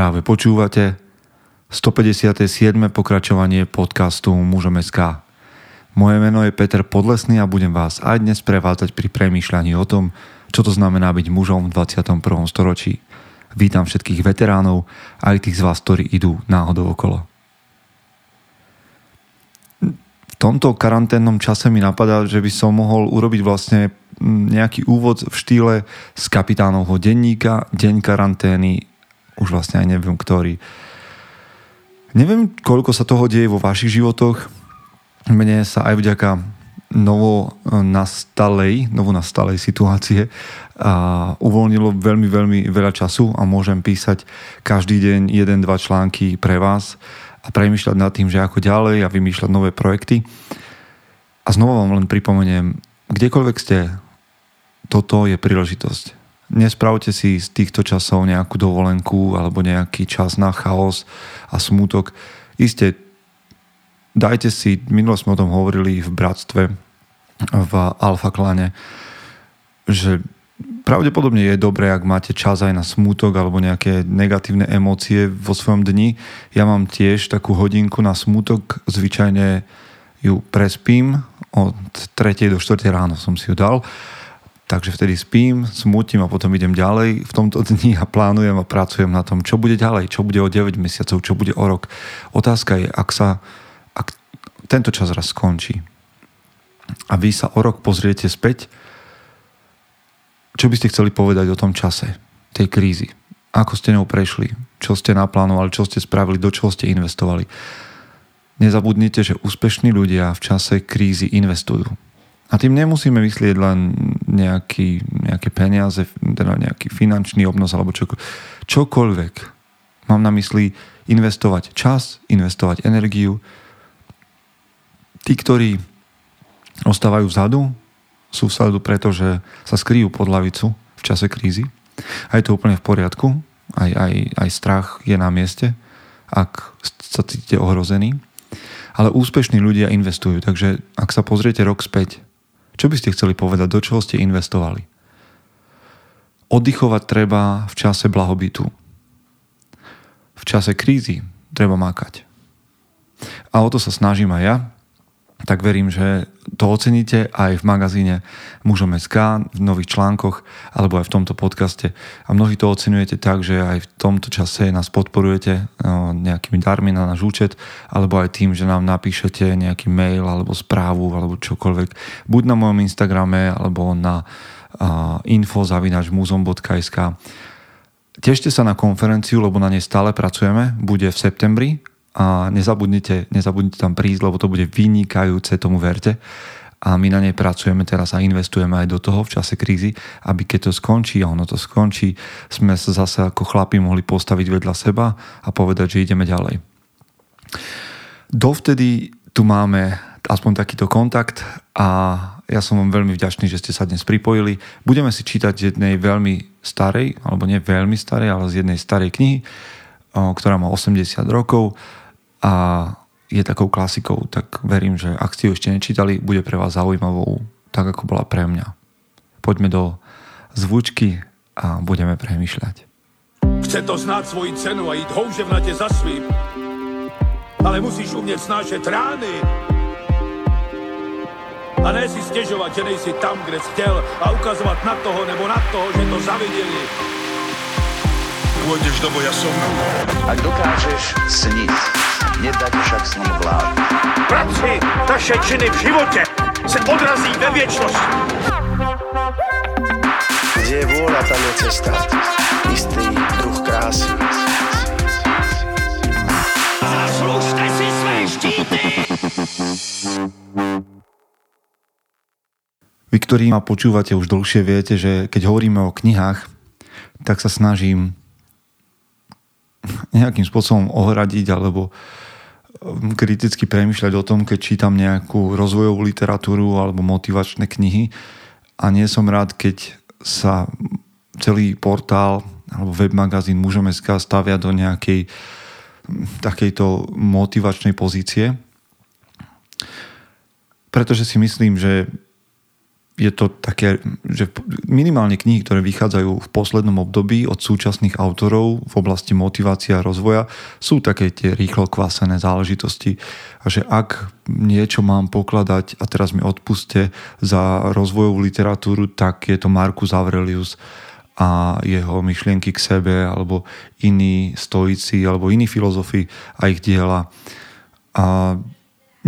Práve počúvate 157. pokračovanie podcastu Mužom SK. Moje meno je Peter Podlesný a budem vás aj dnes prevádzať pri premýšľaní o tom, čo to znamená byť mužom v 21. storočí. Vítam všetkých veteránov aj tých z vás, ktorí idú náhodou okolo. V tomto karanténnom čase mi napadá, že by som mohol urobiť vlastne nejaký úvod v štýle z kapitánovho denníka, deň karantény, už vlastne aj neviem ktorý. Neviem, koľko sa toho deje vo vašich životoch. Mne sa aj vďaka novo nastalej, novo nastalej situácie a uvoľnilo veľmi, veľmi veľa času a môžem písať každý deň jeden, dva články pre vás a premýšľať nad tým, že ako ďalej a vymýšľať nové projekty. A znova vám len pripomeniem, kdekoľvek ste, toto je príležitosť nespravte si z týchto časov nejakú dovolenku alebo nejaký čas na chaos a smútok. Isté, dajte si, minulo sme o tom hovorili v bratstve, v Alfa klane, že pravdepodobne je dobré, ak máte čas aj na smútok alebo nejaké negatívne emócie vo svojom dni. Ja mám tiež takú hodinku na smútok, zvyčajne ju prespím, od 3. do 4. ráno som si ju dal Takže vtedy spím, smutím a potom idem ďalej v tomto dni a plánujem a pracujem na tom, čo bude ďalej, čo bude o 9 mesiacov, čo bude o rok. Otázka je, ak sa ak tento čas raz skončí a vy sa o rok pozriete späť, čo by ste chceli povedať o tom čase, tej krízy? Ako ste ňou prešli? Čo ste naplánovali? Čo ste spravili? Do čoho ste investovali? Nezabudnite, že úspešní ľudia v čase krízy investujú a tým nemusíme myslieť len nejaký, nejaké peniaze, teda nejaký finančný obnos alebo čo, čokoľvek. Mám na mysli investovať čas, investovať energiu. Tí, ktorí ostávajú vzadu, sú vzadu, pretože sa skryjú pod lavicu v čase krízy. A je to úplne v poriadku. Aj, aj, aj strach je na mieste, ak sa cítite ohrození. Ale úspešní ľudia investujú. Takže ak sa pozriete rok späť, čo by ste chceli povedať? Do čoho ste investovali? Oddychovať treba v čase blahobytu. V čase krízy treba makať. A o to sa snažím aj ja, tak verím, že to oceníte aj v magazíne Mužom SK, v nových článkoch, alebo aj v tomto podcaste. A mnohí to oceňujete tak, že aj v tomto čase nás podporujete no, nejakými darmi na náš účet, alebo aj tým, že nám napíšete nejaký mail, alebo správu, alebo čokoľvek. Buď na mojom Instagrame, alebo na info.muzom.sk Tešte sa na konferenciu, lebo na nej stále pracujeme. Bude v septembri a nezabudnite, nezabudnite tam prísť, lebo to bude vynikajúce, tomu verte. A my na nej pracujeme teraz a investujeme aj do toho v čase krízy, aby keď to skončí a ono to skončí, sme sa zase ako chlapi mohli postaviť vedľa seba a povedať, že ideme ďalej. Dovtedy tu máme aspoň takýto kontakt a ja som vám veľmi vďačný, že ste sa dnes pripojili. Budeme si čítať jednej veľmi starej, alebo nie veľmi starej, ale z jednej starej knihy, ktorá má 80 rokov a je takou klasikou, tak verím, že ak ste ju ešte nečítali, bude pre vás zaujímavou, tak ako bola pre mňa. Poďme do zvučky a budeme premyšľať. Chce to znáť svoji cenu a ísť houževnate za svým. Ale musíš umieť snášať rány. A ne si stežovať, že nejsi tam, kde si chcel a ukazovať na toho nebo na toho, že to zavideli. Pôjdeš do boja som. Ak dokážeš sniť, nedať však s ním vlád. Práci taše činy v živote se odrazí ve viečnosť. Kde je vôľa, tam je cesta. Istý druh krásy. Zaslužte si své štíty! Vy, ktorí ma počúvate už dlhšie, viete, že keď hovoríme o knihách, tak sa snažím nejakým spôsobom ohradiť alebo kriticky premyšľať o tom, keď čítam nejakú rozvojovú literatúru alebo motivačné knihy a nie som rád, keď sa celý portál alebo webmagazín Mužom.sk stavia do nejakej takejto motivačnej pozície. Pretože si myslím, že je to také, že minimálne knihy, ktoré vychádzajú v poslednom období od súčasných autorov v oblasti motivácie a rozvoja, sú také tie rýchlo kvasené záležitosti. A že ak niečo mám pokladať, a teraz mi odpuste, za rozvojovú literatúru, tak je to Marcus Aurelius a jeho myšlienky k sebe, alebo iní stoici, alebo iní filozofi a ich diela. A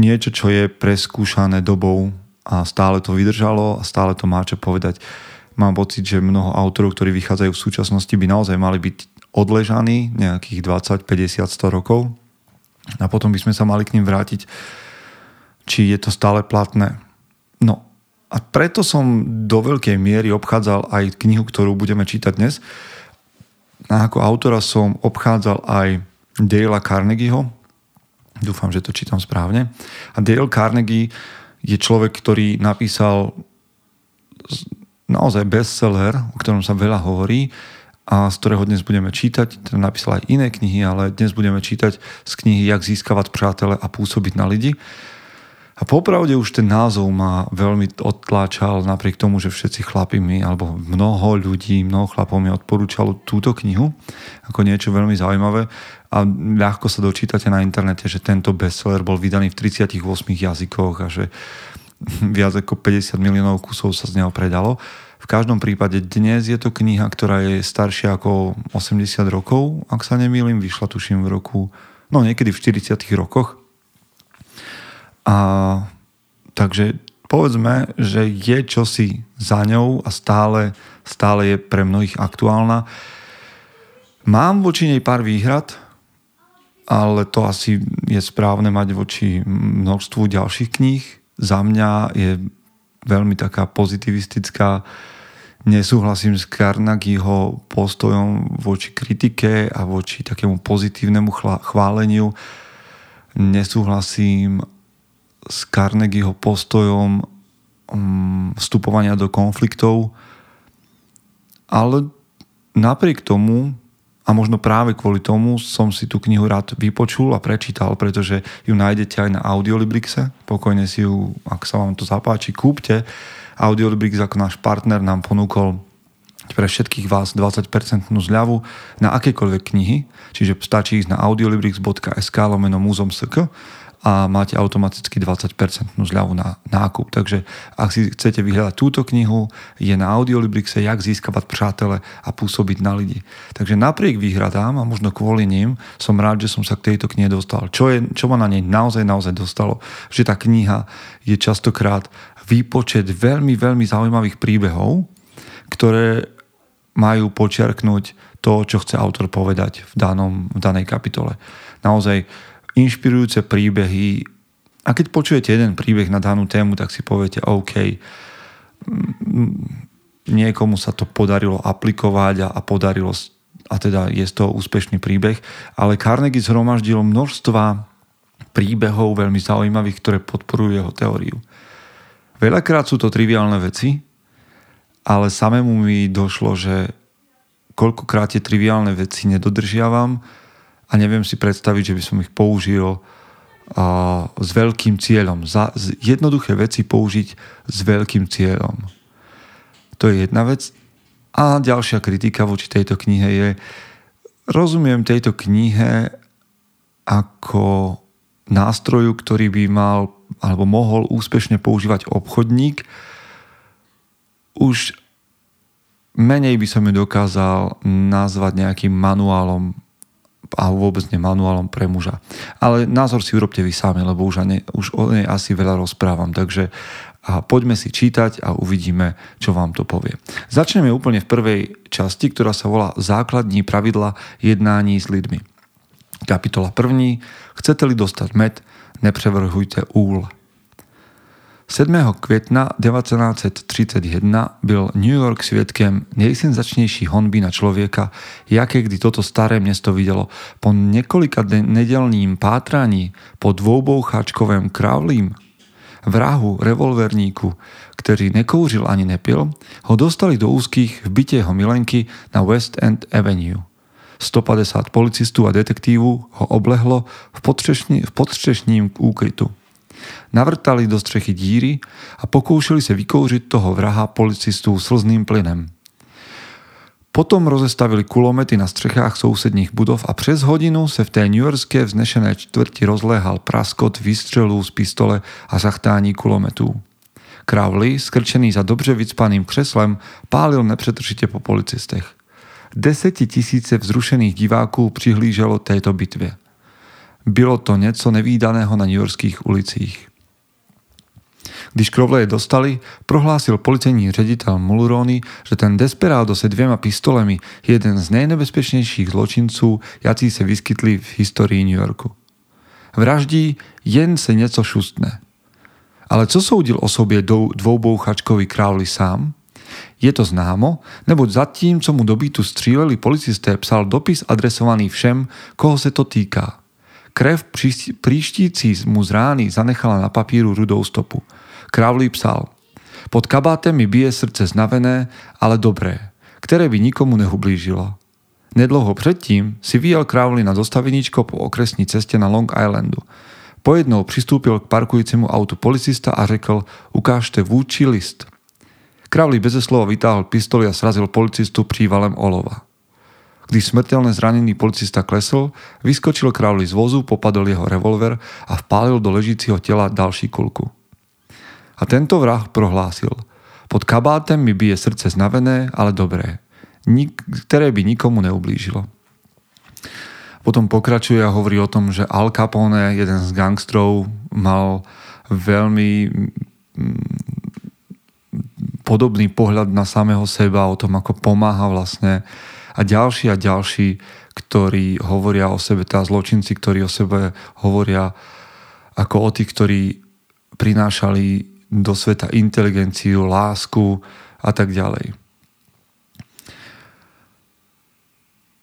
niečo, čo je preskúšané dobou a stále to vydržalo a stále to má čo povedať. Mám pocit, že mnoho autorov, ktorí vychádzajú v súčasnosti, by naozaj mali byť odležaní nejakých 20, 50, 100 rokov a potom by sme sa mali k ním vrátiť, či je to stále platné. No a preto som do veľkej miery obchádzal aj knihu, ktorú budeme čítať dnes. A ako autora som obchádzal aj Dale Carnegieho. Dúfam, že to čítam správne. A Dale Carnegie je človek, ktorý napísal naozaj bestseller, o ktorom sa veľa hovorí a z ktorého dnes budeme čítať. Ten napísal aj iné knihy, ale dnes budeme čítať z knihy Jak získavať přátele a pôsobiť na lidi. A popravde už ten názov ma veľmi odtláčal, napriek tomu, že všetci chlapi mi, alebo mnoho ľudí, mnoho chlapov mi odporúčalo túto knihu ako niečo veľmi zaujímavé a ľahko sa dočítate na internete, že tento bestseller bol vydaný v 38 jazykoch a že viac ako 50 miliónov kusov sa z neho predalo. V každom prípade dnes je to kniha, ktorá je staršia ako 80 rokov, ak sa nemýlim, vyšla tuším v roku, no niekedy v 40 rokoch. A takže povedzme, že je čosi za ňou a stále, stále je pre mnohých aktuálna. Mám voči nej pár výhrad, ale to asi je správne mať voči množstvu ďalších kníh. Za mňa je veľmi taká pozitivistická. Nesúhlasím s Carnagieho postojom voči kritike a voči takému pozitívnemu chváleniu. Nesúhlasím s Carnegieho postojom mm, vstupovania do konfliktov. Ale napriek tomu a možno práve kvôli tomu som si tú knihu rád vypočul a prečítal, pretože ju nájdete aj na Audiolibrixe. Pokojne si ju, ak sa vám to zapáči, kúpte. Audiolibrix ako náš partner nám ponúkol pre všetkých vás 20% zľavu na akékoľvek knihy, čiže stačí ísť na audiolibrix.sk lomeno muzom.sk a máte automaticky 20% zľavu na nákup. Takže ak si chcete vyhľadať túto knihu, je na Audiolibrixe Jak získavať přátele a pôsobiť na lidi. Takže napriek výhradám a možno kvôli ním som rád, že som sa k tejto knihe dostal. Čo, je, čo ma na nej naozaj, naozaj dostalo? Že tá kniha je častokrát výpočet veľmi, veľmi zaujímavých príbehov, ktoré majú počiarknúť to, čo chce autor povedať v, danom, v danej kapitole. Naozaj inšpirujúce príbehy. A keď počujete jeden príbeh na danú tému, tak si poviete, OK, niekomu sa to podarilo aplikovať a, a podarilo a teda je z toho úspešný príbeh, ale Carnegie zhromaždil množstva príbehov veľmi zaujímavých, ktoré podporujú jeho teóriu. Veľakrát sú to triviálne veci, ale samému mi došlo, že koľkokrát tie triviálne veci nedodržiavam a neviem si predstaviť, že by som ich použil a, s veľkým cieľom. Za, z, jednoduché veci použiť s veľkým cieľom. To je jedna vec. A ďalšia kritika voči tejto knihe je, rozumiem tejto knihe ako nástroju, ktorý by mal alebo mohol úspešne používať obchodník. Už menej by som ju dokázal nazvať nejakým manuálom a vôbec nie manuálom pre muža. Ale názor si urobte vy sami, lebo už, ne, už o nej asi veľa rozprávam, takže a poďme si čítať a uvidíme, čo vám to povie. Začneme úplne v prvej časti, ktorá sa volá Základní pravidla jednání s lidmi. Kapitola 1. Chcete-li dostať med, neprevrhujte úl. 7. května 1931 byl New York svědkem nejsenzačnější honby na člověka, jaké kdy toto staré město vidělo. Po několika nedělním pátraní po dvoubouchačkovém krávlím vrahu revolverníku, který nekouřil ani nepil, ho dostali do úzkých v bytě jeho milenky na West End Avenue. 150 policistů a detektívů ho oblehlo v, podstřešní, v úkrytu. Navrtali do střechy díry a pokoušeli se vykouřit toho vraha policistů slzným plynem. Potom rozestavili kulomety na střechách sousedních budov a přes hodinu se v té newyorské vznešené čtvrti rozléhal praskot výstřelů z pistole a zachtání kulometů. Crowley, skrčený za dobře vycpaným křeslem, pálil nepřetržitě po policistech. Desetitisíce vzrušených diváků přihlíželo této bitvě. Bylo to něco nevýdaného na newyorských ulicích. Když Crowley dostali, prohlásil policejní ředitel Mulroney, že ten desperádo se dvěma pistolemi je jeden z nejnebezpečnějších zločinců, jací se vyskytli v historii New Yorku. Vraždí jen se něco šustne. Ale co soudil o sobě dvoubouchačkový Crowley sám? Je to známo, neboť zatím, co mu do bytu stříleli policisté, psal dopis adresovaný všem, koho se to týká. Krev příštící mu z rány zanechala na papíru rudou stopu. Crowley psal Pod kabátem mi bije srdce znavené, ale dobré, které by nikomu neublížilo. Nedlouho předtím si vyjel Crowley na dostaveníčko po okresní cestě na Long Islandu. Pojednou přistúpil k parkujícímu autu policista a řekl ukážte vůči list. Crowley beze slova vytáhl pistoli a srazil policistu přívalem olova. Když smrteľne zranený policista klesl, vyskočil Crowley z vozu, popadol jeho revolver a vpálil do ležíciho tela další kulku. A tento vrah prohlásil, pod kabátem mi bije srdce znavené, ale dobré, ktoré by nikomu neublížilo. Potom pokračuje a hovorí o tom, že Al Capone, jeden z gangstrov, mal veľmi mm, podobný pohľad na samého seba, o tom, ako pomáha vlastne a ďalší a ďalší, ktorí hovoria o sebe, tá zločinci, ktorí o sebe hovoria ako o tých, ktorí prinášali do sveta inteligenciu, lásku a tak ďalej.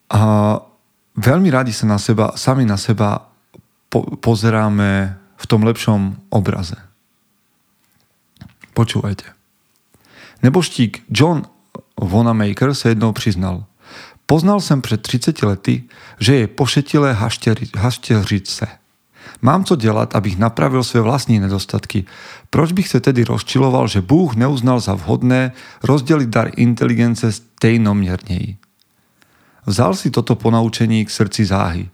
A veľmi radi sa na seba, sami na seba po, pozeráme v tom lepšom obraze. Počúvajte. Neboštík John Wanamaker sa jednou přiznal. Poznal jsem před 30 lety, že je pošetilé haštěřit se. Mám co dělat, abych napravil své vlastní nedostatky. Proč bych se tedy rozčiloval, že Bůh neuznal za vhodné rozdělit dar inteligence stejnoměrněji? Vzal si toto ponaučení k srdci záhy.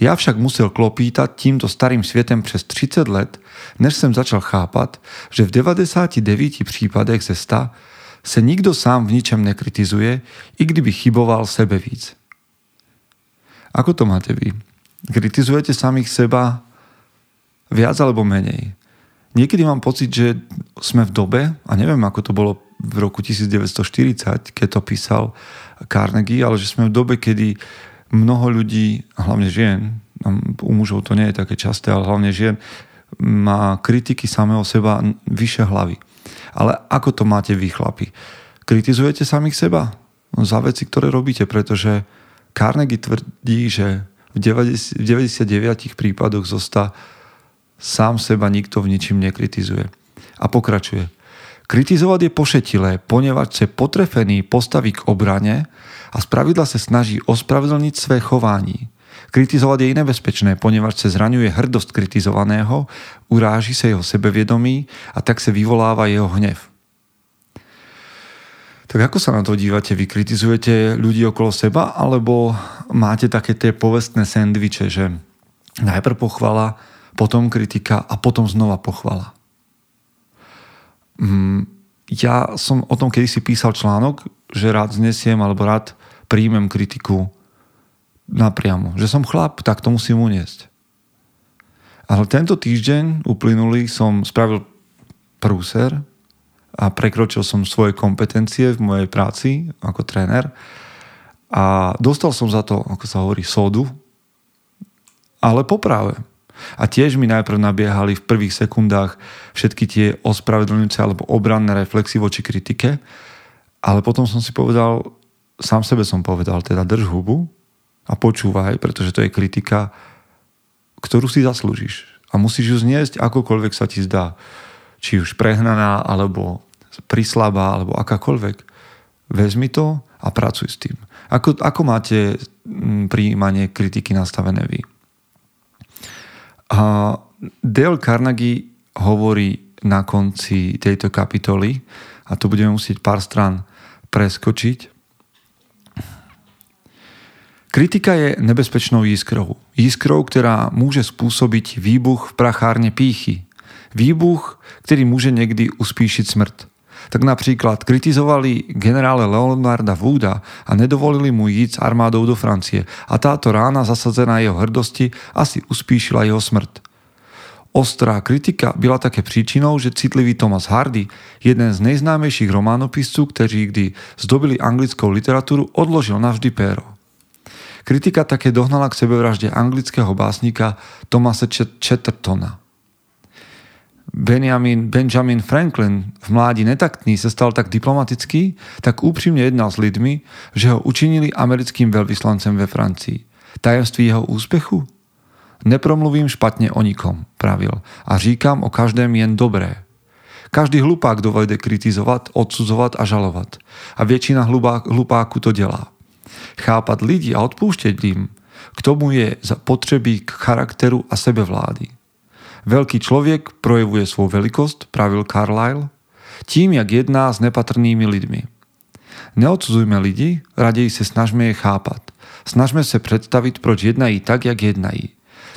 Já však musel klopítat tímto starým světem přes 30 let, než jsem začal chápat, že v 99 případech ze 100 se nikdo sám v ničem nekritizuje, i kdyby chyboval sebe víc. Ako to máte vy? Kritizujete samých seba viac alebo menej? Niekedy mám pocit, že sme v dobe, a neviem ako to bolo v roku 1940, keď to písal Carnegie, ale že sme v dobe, kedy mnoho ľudí, hlavne žien, u mužov to nie je také časté, ale hlavne žien, má kritiky samého seba vyše hlavy. Ale ako to máte vy, chlapi? Kritizujete samých seba no, za veci, ktoré robíte, pretože Carnegie tvrdí, že v 99 prípadoch zosta sám seba nikto v ničím nekritizuje. A pokračuje. Kritizovať je pošetilé, ponieważ se potrefený postaví k obrane a spravidla se snaží ospravedlniť své chování. Kritizovať je nebezpečné, ponieważ se zraňuje hrdosť kritizovaného, uráži sa jeho sebevědomí a tak se vyvoláva jeho hnev. Tak ako sa na to dívate? Vy kritizujete ľudí okolo seba alebo máte také tie povestné sendviče, že najprv pochvala, potom kritika a potom znova pochvala. Mm, ja som o tom kedysi písal článok, že rád znesiem alebo rád príjmem kritiku napriamo. Že som chlap, tak to musím uniesť. Ale tento týždeň uplynulý som spravil prúser a prekročil som svoje kompetencie v mojej práci ako tréner a dostal som za to, ako sa hovorí, sodu, ale poprave. A tiež mi najprv nabiehali v prvých sekundách všetky tie ospravedlňujúce alebo obranné reflexy voči kritike, ale potom som si povedal, sám sebe som povedal, teda drž hubu, a počúvaj, pretože to je kritika, ktorú si zaslúžiš. A musíš ju zniesť akokoľvek sa ti zdá. Či už prehnaná, alebo prislabá, alebo akákoľvek. Vezmi to a pracuj s tým. Ako, ako máte mm, prijímanie kritiky nastavené vy? A Dale Carnegie hovorí na konci tejto kapitoly a tu budeme musieť pár strán preskočiť. Kritika je nebezpečnou jiskrou. Jiskrou, ktorá môže spôsobiť výbuch v prachárne pýchy. Výbuch, ktorý môže niekdy uspíšiť smrť. Tak napríklad kritizovali generále Leonarda Wooda a nedovolili mu ísť s armádou do Francie a táto rána zasadzená jeho hrdosti asi uspíšila jeho smrť. Ostrá kritika byla také príčinou, že citlivý Thomas Hardy, jeden z nejznámejších románopisců, kteří kdy zdobili anglickou literatúru, odložil navždy péro. Kritika také dohnala k sebevražde anglického básnika Thomasa Chattertona. Benjamin, Benjamin Franklin v mládi netaktný sa stal tak diplomatický, tak úprimne jednal s ľuďmi, že ho učinili americkým veľvyslancem ve Francii. Tajemství jeho úspechu? Nepromluvím špatne o nikom, pravil, a říkam o každém jen dobré. Každý hlupák dovede kritizovať, odsudzovať a žalovať. A väčšina hlupáku to delá. Chápať ľudí a odpúšťať im, k tomu je za potreby k charakteru a sebevlády. Veľký človek projevuje svoju veľkosť, pravil Carlyle, tím, jak jedná s nepatrnými ľuďmi. Neodsudzujme lidi, radej sa snažme je chápať. Snažme sa predstaviť, proč jednají tak, jak jednají.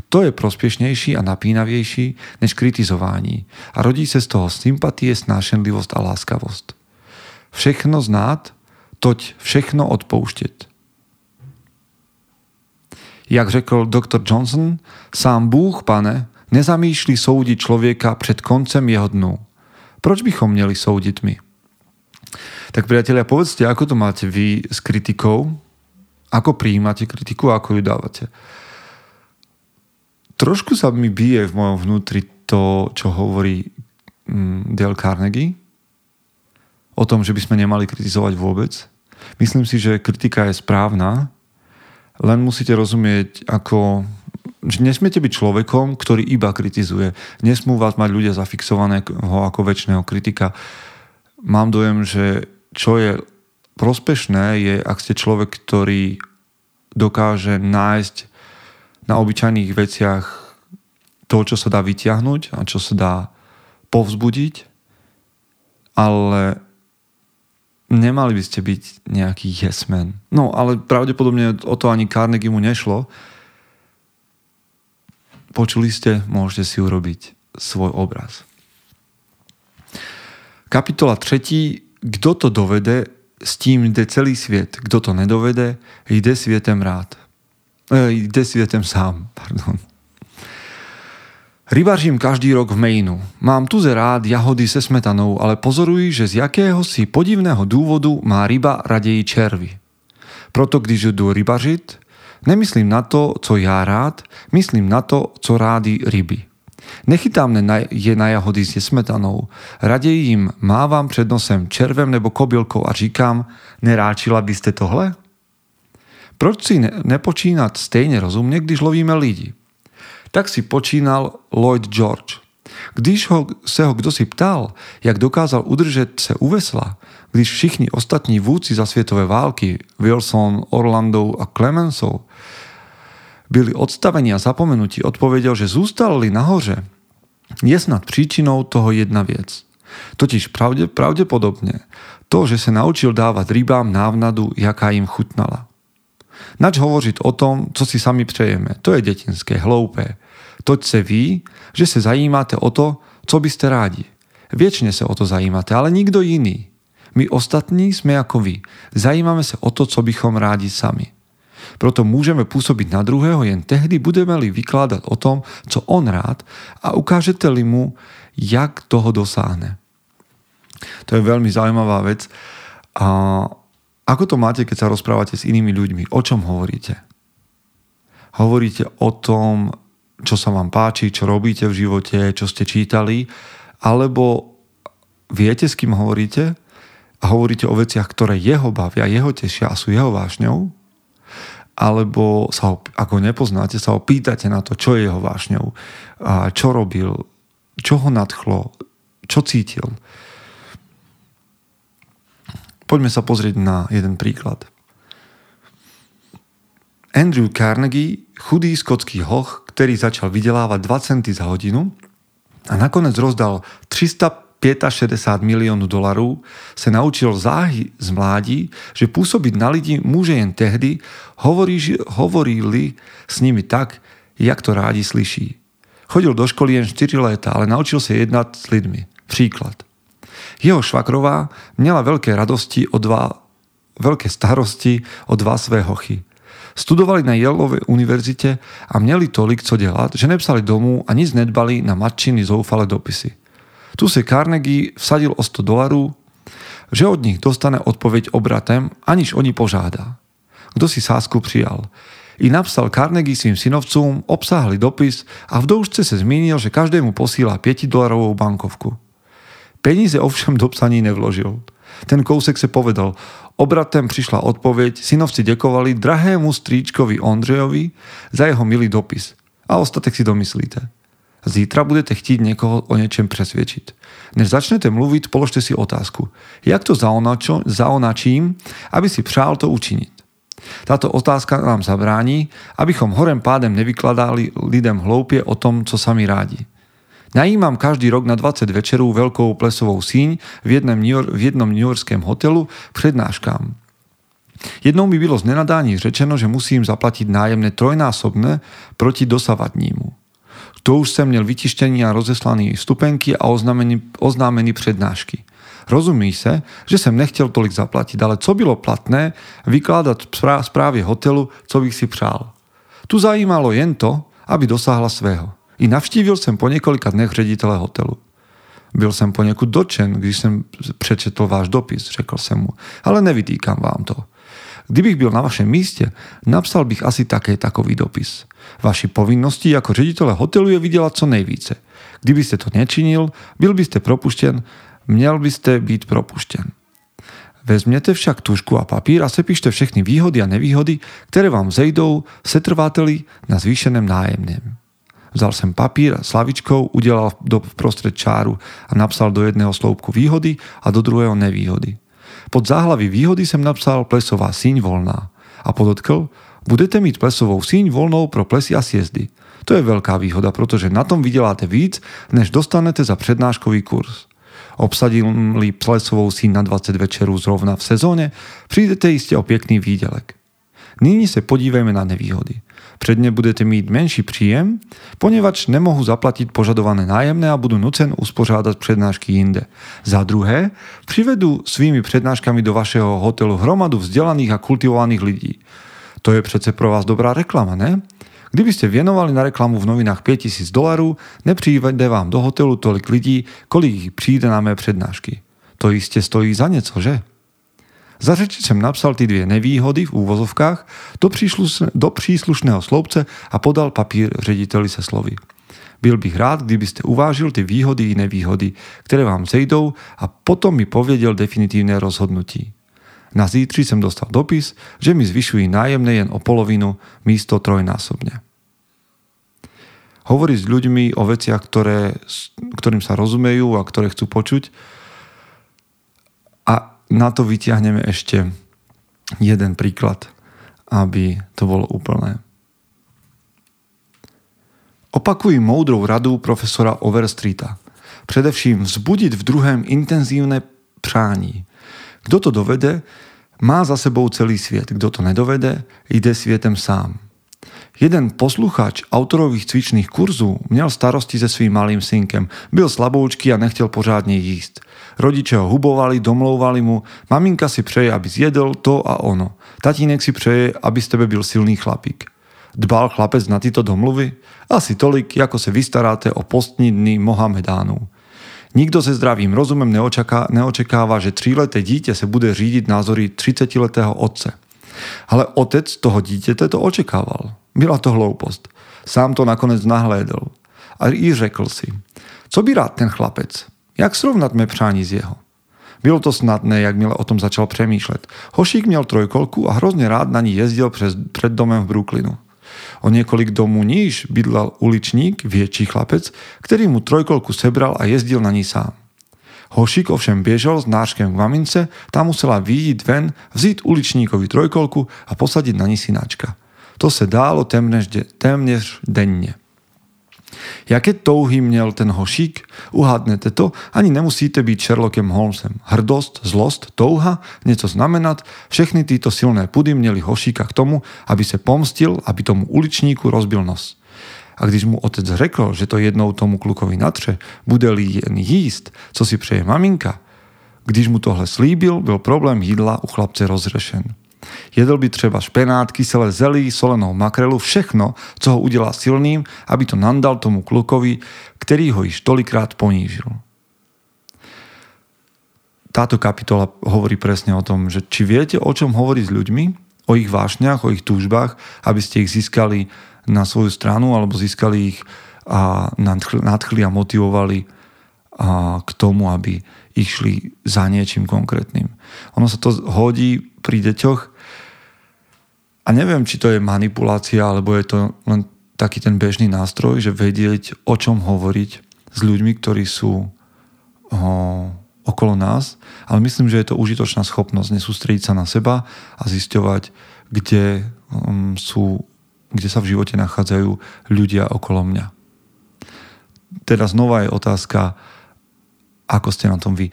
To je prospěšnější a napínavejší než kritizování a rodí se z toho sympatie, snášenlivosť a láskavosť. Všechno znát, toť všechno odpouštět. Jak řekl doktor Johnson, sám Bůh, pane, nezamýšlí soudit člověka před koncem jeho dnu. Proč bychom měli soudit my? Tak priatelia, povedzte, ako to máte vy s kritikou, ako prijímate kritiku a ako ju dávate trošku sa mi bije v mojom vnútri to, čo hovorí mm, Dale Carnegie o tom, že by sme nemali kritizovať vôbec. Myslím si, že kritika je správna, len musíte rozumieť, ako že nesmiete byť človekom, ktorý iba kritizuje. Nesmú vás mať ľudia zafixovaného ako väčšného kritika. Mám dojem, že čo je prospešné, je, ak ste človek, ktorý dokáže nájsť na obyčajných veciach to, čo sa dá vyťahnuť a čo sa dá povzbudiť, ale nemali by ste byť nejaký yes man. No, ale pravdepodobne o to ani Carnegie mu nešlo. Počuli ste, môžete si urobiť svoj obraz. Kapitola 3. Kto to dovede, s tím jde celý svět. Kdo to nedovede, jde světem rád. Jde světem sám, pardon. Rybařím každý rok v Mainu. Mám tuze rád jahody se smetanou, ale pozoruji, že z jakéhosi podivného důvodu má ryba raději červy. Proto když jdu rybařit, nemyslím na to, co já rád, myslím na to, co rádi ryby. Nechytám je na jahody se smetanou, raději jim mávám před nosem červem nebo kobylkou a říkám, neráčila byste tohle? Proč si ne, nepočínat stejně rozumně, když lovíme lidi? Tak si počínal Lloyd George. Když ho, se ho kdo si ptal, jak dokázal udržet se u vesla, když všichni ostatní vůdci za světové války, Wilson, Orlando a Clemenceau, byli odstavení a zapomenutí, odpovedel, že zůstali nahoře, je snad příčinou toho jedna věc. Totiž pravde, pravdepodobne to, že sa naučil dávať rybám návnadu, jaká im chutnala. Nač hovoriť o tom, co si sami přejeme. To je detinské, hloupé. Toť se ví, že se zajímáte o to, co byste rádi. Viečne sa o to zajímáte, ale nikto iný. My ostatní sme ako vy. Zajímame sa o to, co bychom rádi sami. Proto môžeme pôsobiť na druhého, jen tehdy budeme li vykladať o tom, co on rád a ukážete li mu, jak toho dosáhne. To je veľmi zaujímavá vec. A ako to máte, keď sa rozprávate s inými ľuďmi? O čom hovoríte? Hovoríte o tom, čo sa vám páči, čo robíte v živote, čo ste čítali, alebo viete, s kým hovoríte a hovoríte o veciach, ktoré jeho bavia, jeho tešia a sú jeho vášňou, alebo sa ho, ako nepoznáte, sa ho pýtate na to, čo je jeho vášňou, a čo robil, čo ho nadchlo, čo cítil. Poďme sa pozrieť na jeden príklad. Andrew Carnegie, chudý skotský hoch, ktorý začal vydelávať 2 centy za hodinu, a nakoniec rozdal 365 miliónov dolarov, sa naučil záhy z mládí, že pôsobiť na lidi môže jen tehdy, hovorí, hovorili s nimi tak, jak to rádi slyší. Chodil do školy jen 4 léta, ale naučil sa jednať s lidmi. Príklad. Jeho švakrová měla veľké radosti o dva, veľké starosti o dva své hochy. Studovali na Yaleovej univerzite a měli tolik co dělat, že nepsali domů a nic nedbali na matčiny zoufalé dopisy. Tu si Carnegie vsadil o 100 dolarů, že od nich dostane odpoveď obratem, aniž oni požádá. Kto si sásku přijal? I napsal Carnegie svým synovcům obsáhli dopis a v doušce se zmínil, že každému posílá 5 dolarovou bankovku. Peníze ovšem do psaní nevložil. Ten kousek se povedal, Obratem prišla odpoveď, synovci dekovali drahému stríčkovi Ondrejovi za jeho milý dopis. A ostatek si domyslíte. Zítra budete chtít niekoho o niečem presviedčiť. Než začnete mluviť, položte si otázku. Jak to zaonačo, zaonačím, aby si přál to učiniť? Táto otázka nám zabráni, abychom horem pádem nevykladali lidem hloupie o tom, co sami rádi. Najímam každý rok na 20 večerů veľkou plesovou síň v jednom, v jednom newyorském hotelu prednáškám. Jednou mi bylo z nenadání řečeno, že musím zaplatiť nájemné trojnásobné proti dosavadnímu. To už som měl vytištený a rozeslaný stupenky a oznámený, oznámený přednášky. Rozumí se, že jsem nechtěl tolik zaplatiť, ale co bylo platné, vykládat správě hotelu, co bych si přál. Tu zajímalo jen to, aby dosáhla svého. I navštívil jsem po několika dnech ředitele hotelu. Byl jsem poněkud dočen, když jsem přečetl váš dopis, řekl jsem mu, ale nevytýkám vám to. Kdybych byl na vašem místě, napsal bych asi také takový dopis. Vaši povinností ako ředitele hotelu je vydělat co nejvíce. Kdybyste to nečinil, byl byste propuštěn, měl byste být propuštěn. Vezměte však tušku a papír a sepíšte všechny výhody a nevýhody, které vám zejdou setrváteli na zvýšeném nájemném. Vzal sem papír s slavičkou, udelal do prostred čáru a napsal do jedného sloupku výhody a do druhého nevýhody. Pod záhlavy výhody som napsal plesová síň voľná a podotkl, budete mít plesovou síň voľnou pro plesy a sjezdy. To je veľká výhoda, pretože na tom vydeláte víc, než dostanete za prednáškový kurz. Obsadili plesovou síň na 20 večerů zrovna v sezóne, prídete iste o pekný výdelek. Nyní se podívejme na nevýhody. Předně budete mít menší příjem, poněvadž nemohu zaplatit požadované nájemné a budu nucen uspořádat přednášky jinde. Za druhé, přivedu svými přednáškami do vašeho hotelu hromadu vzdělaných a kultivovaných lidí. To je přece pro vás dobrá reklama, ne? Kdybyste věnovali na reklamu v novinách 5000 dolarů, nepřijde vám do hotelu tolik lidí, kolik přijde na mé přednášky. To jistě stojí za něco, že? Za řeči som napsal tie dvě nevýhody v úvozovkách do, do príslušného sloupce a podal papír řediteli se slovy. Byl bych rád, kdybyste uvážil ty výhody i nevýhody, které vám zejdou a potom mi pověděl definitívne rozhodnutí. Na zítři som dostal dopis, že mi zvyšují nájemné jen o polovinu místo trojnásobne. Hovoriť s ľuďmi o veciach, ktoré, ktorým sa rozumejú a ktoré chcú počuť na to vyťahneme ešte jeden príklad, aby to bolo úplné. Opakují moudrou radu profesora Overstreeta. Především vzbudit v druhém intenzívne přání. Kto to dovede, má za sebou celý sviet. Kto to nedovede, ide svietem sám. Jeden posluchač autorových cvičných kurzů měl starosti se svým malým synkem. Byl slaboučký a nechtěl pořádne jíst. Rodiče ho hubovali, domlouvali mu, maminka si přeje, aby zjedl to a ono. Tatínek si přeje, aby z tebe byl silný chlapík. Dbal chlapec na tyto domluvy? Asi tolik, ako se vystaráte o postní dny Mohamedánů. Nikto se zdravým rozumem neočaká, neočekáva, že tříleté dítě se bude řídiť názory 30-letého otce. Ale otec toho dítěte to očekával. Byla to hloupost. Sám to nakonec nahlédl. A i řekl si, co by rád ten chlapec? Jak srovnat mé přání z jeho? Bylo to snadné, jak měl o tom začal přemýšlet. Hošík měl trojkolku a hrozně rád na ní jezdil přes, před domem v Brooklynu. O několik domů níž bydlel uličník, větší chlapec, který mu trojkolku sebral a jezdil na ní sám. Hošík ovšem biežal s náškem k mamince, tá musela výjsť ven, vzít uličníkovi trojkolku a posadiť na ní synáčka. To se dálo téměř, téměř denne. Jaké touhy měl ten hošík? Uhádnete to? Ani nemusíte být Sherlockem Holmesem. Hrdost, zlost, touha, něco znamenat, všechny tyto silné pudy měli hošíka k tomu, aby se pomstil, aby tomu uličníku rozbil nos. A když mu otec řekl, že to jednou tomu klukovi natře, bude-li jen jíst, co si přeje maminka, když mu tohle slíbil, byl problém jídla u chlapce rozřešen. Jedl by třeba špenát, kyselé zelí, solenou makrelu, všechno, co ho udělá silným, aby to nandal tomu klukovi, který ho již tolikrát ponížil. Táto kapitola hovorí presne o tom, že či viete, o čom hovoriť s ľuďmi, o ich vášniach, o ich túžbách, aby ste ich získali na svoju stranu alebo získali ich a nadchli a motivovali a k tomu, aby išli za niečím konkrétnym. Ono sa to hodí pri deťoch a neviem, či to je manipulácia, alebo je to len taký ten bežný nástroj, že vedieť, o čom hovoriť s ľuďmi, ktorí sú okolo nás, ale myslím, že je to užitočná schopnosť nesústrediť sa na seba a zisťovať, kde, um, sú, kde sa v živote nachádzajú ľudia okolo mňa. Teda znova je otázka, ako ste na tom vy.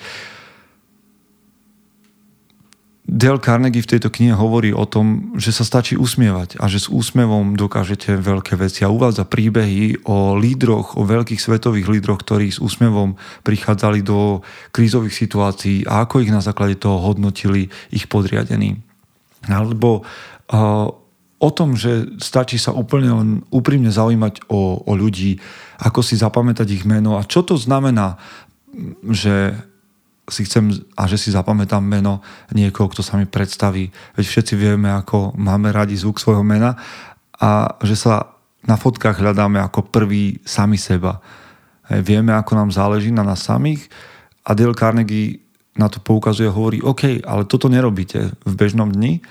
Dale Carnegie v tejto knihe hovorí o tom, že sa stačí usmievať a že s úsmevom dokážete veľké veci a uvádza príbehy o lídroch, o veľkých svetových lídroch, ktorí s úsmevom prichádzali do krízových situácií a ako ich na základe toho hodnotili ich podriadení. Alebo uh, o tom, že stačí sa úplne len úprimne zaujímať o, o ľudí, ako si zapamätať ich meno a čo to znamená, že si chcem a že si zapamätám meno niekoho, kto sa mi predstaví. Veď všetci vieme, ako máme radi zvuk svojho mena a že sa na fotkách hľadáme ako prvý sami seba. Vieme, ako nám záleží na nás samých a Dale Carnegie na to poukazuje a hovorí, OK, ale toto nerobíte v bežnom dni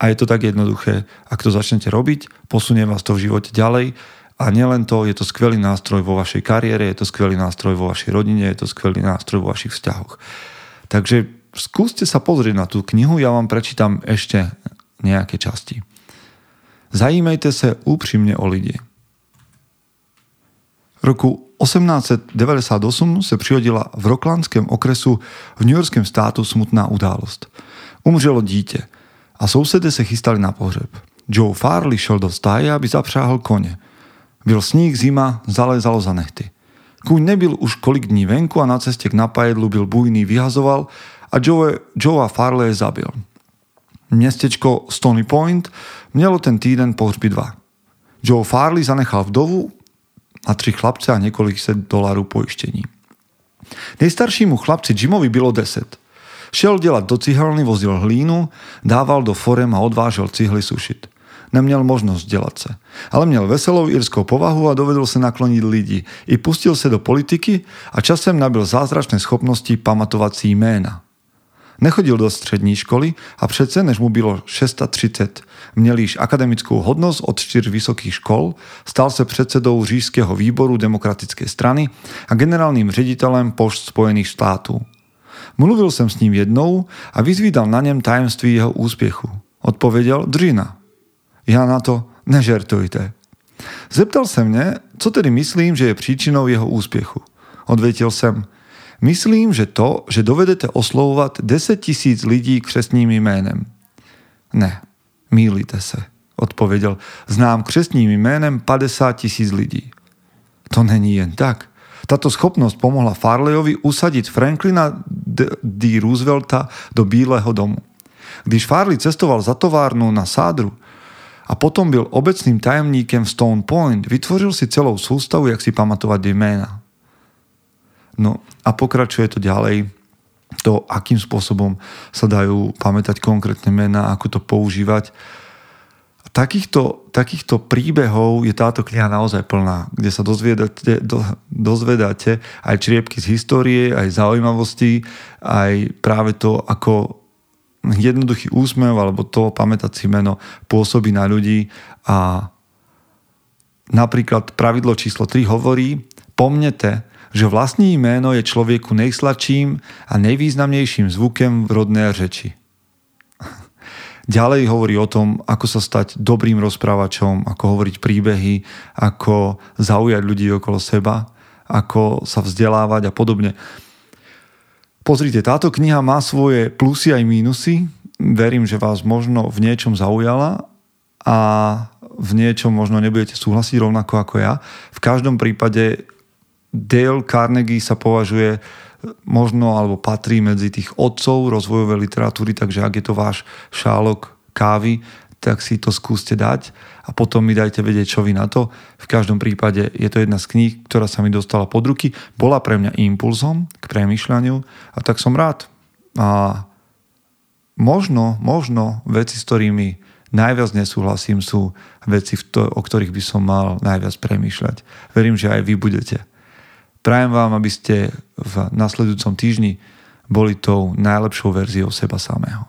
a je to tak jednoduché. Ak to začnete robiť, posunie vás to v živote ďalej a nielen to, je to skvelý nástroj vo vašej kariére, je to skvelý nástroj vo vašej rodine, je to skvelý nástroj vo vašich vzťahoch. Takže skúste sa pozrieť na tú knihu, ja vám prečítam ešte nejaké časti. Zajímejte sa úprimne o lidi. V roku 1898 se přihodila v roklandském okresu v New Yorkském státu smutná událost. Umřelo dítě a sousedé se chystali na pohřeb. Joe Farley šel do stáje, aby zapřáhl koně – byl sníh, zima, zalézalo za nechty. Kúň nebyl už kolik dní venku a na ceste k napajedlu byl bujný, vyhazoval a Joe, Joea Farley zabil. Městečko Stony Point mělo ten týden pohřby dva. Joe Farley zanechal vdovu a tři chlapce a několik set dolarů pojištění. Nejstaršímu chlapci Jimovi bylo deset. Šel dělat do cihelny, vozil hlínu, dával do forem a odvážel cihly sušit neměl možnost dělat se. Ale měl veselou irskou povahu a dovedl se naklonit lidi. I pustil se do politiky a časem nabil zázračné schopnosti pamatovat si jména. Nechodil do střední školy a přece, než mu bylo 630, měl již akademickou hodnost od čtyř vysokých škol, stal se předsedou říšského výboru demokratické strany a generálním ředitelem pošt Spojených států. Mluvil jsem s ním jednou a vyzvídal na něm tajemství jeho úspěchu. Odpověděl Dřina. Ja na to nežertujte. Zeptal se mne, co tedy myslím, že je příčinou jeho úspěchu. Odvětil jsem, myslím, že to, že dovedete oslovovat 10 tisíc lidí křesním jménem. Ne, mýlíte se, odpověděl. Znám křesním jménem 50 tisíc lidí. To není jen tak. Tato schopnost pomohla Farleyovi usadit Franklina D. Roosevelta do Bílého domu. Když Farley cestoval za továrnu na Sádru, a potom byl obecným tajemníkem v Stone Point, vytvořil si celou sústavu, jak si pamatovať jména. No a pokračuje to ďalej, to, akým spôsobom sa dajú pamätať konkrétne mená, ako to používať. Takýchto, takýchto príbehov je táto kniha naozaj plná, kde sa dozvedáte, do, dozvedáte aj čriepky z histórie, aj zaujímavosti, aj práve to, ako jednoduchý úsmev alebo to pamätať si meno pôsobí na ľudí a napríklad pravidlo číslo 3 hovorí pomnete, že vlastní jméno je človeku nejsladším a nejvýznamnejším zvukem v rodnej řeči. Ďalej hovorí o tom, ako sa stať dobrým rozprávačom, ako hovoriť príbehy, ako zaujať ľudí okolo seba, ako sa vzdelávať a podobne. Pozrite, táto kniha má svoje plusy aj mínusy. Verím, že vás možno v niečom zaujala a v niečom možno nebudete súhlasiť rovnako ako ja. V každom prípade Dale Carnegie sa považuje možno alebo patrí medzi tých otcov rozvojovej literatúry, takže ak je to váš šálok kávy, tak si to skúste dať a potom mi dajte vedieť, čo vy na to. V každom prípade je to jedna z kníh, ktorá sa mi dostala pod ruky, bola pre mňa impulzom k premyšľaniu a tak som rád. A možno, možno veci, s ktorými najviac nesúhlasím, sú veci, o ktorých by som mal najviac premýšľať. Verím, že aj vy budete. Prajem vám, aby ste v nasledujúcom týždni boli tou najlepšou verziou seba samého.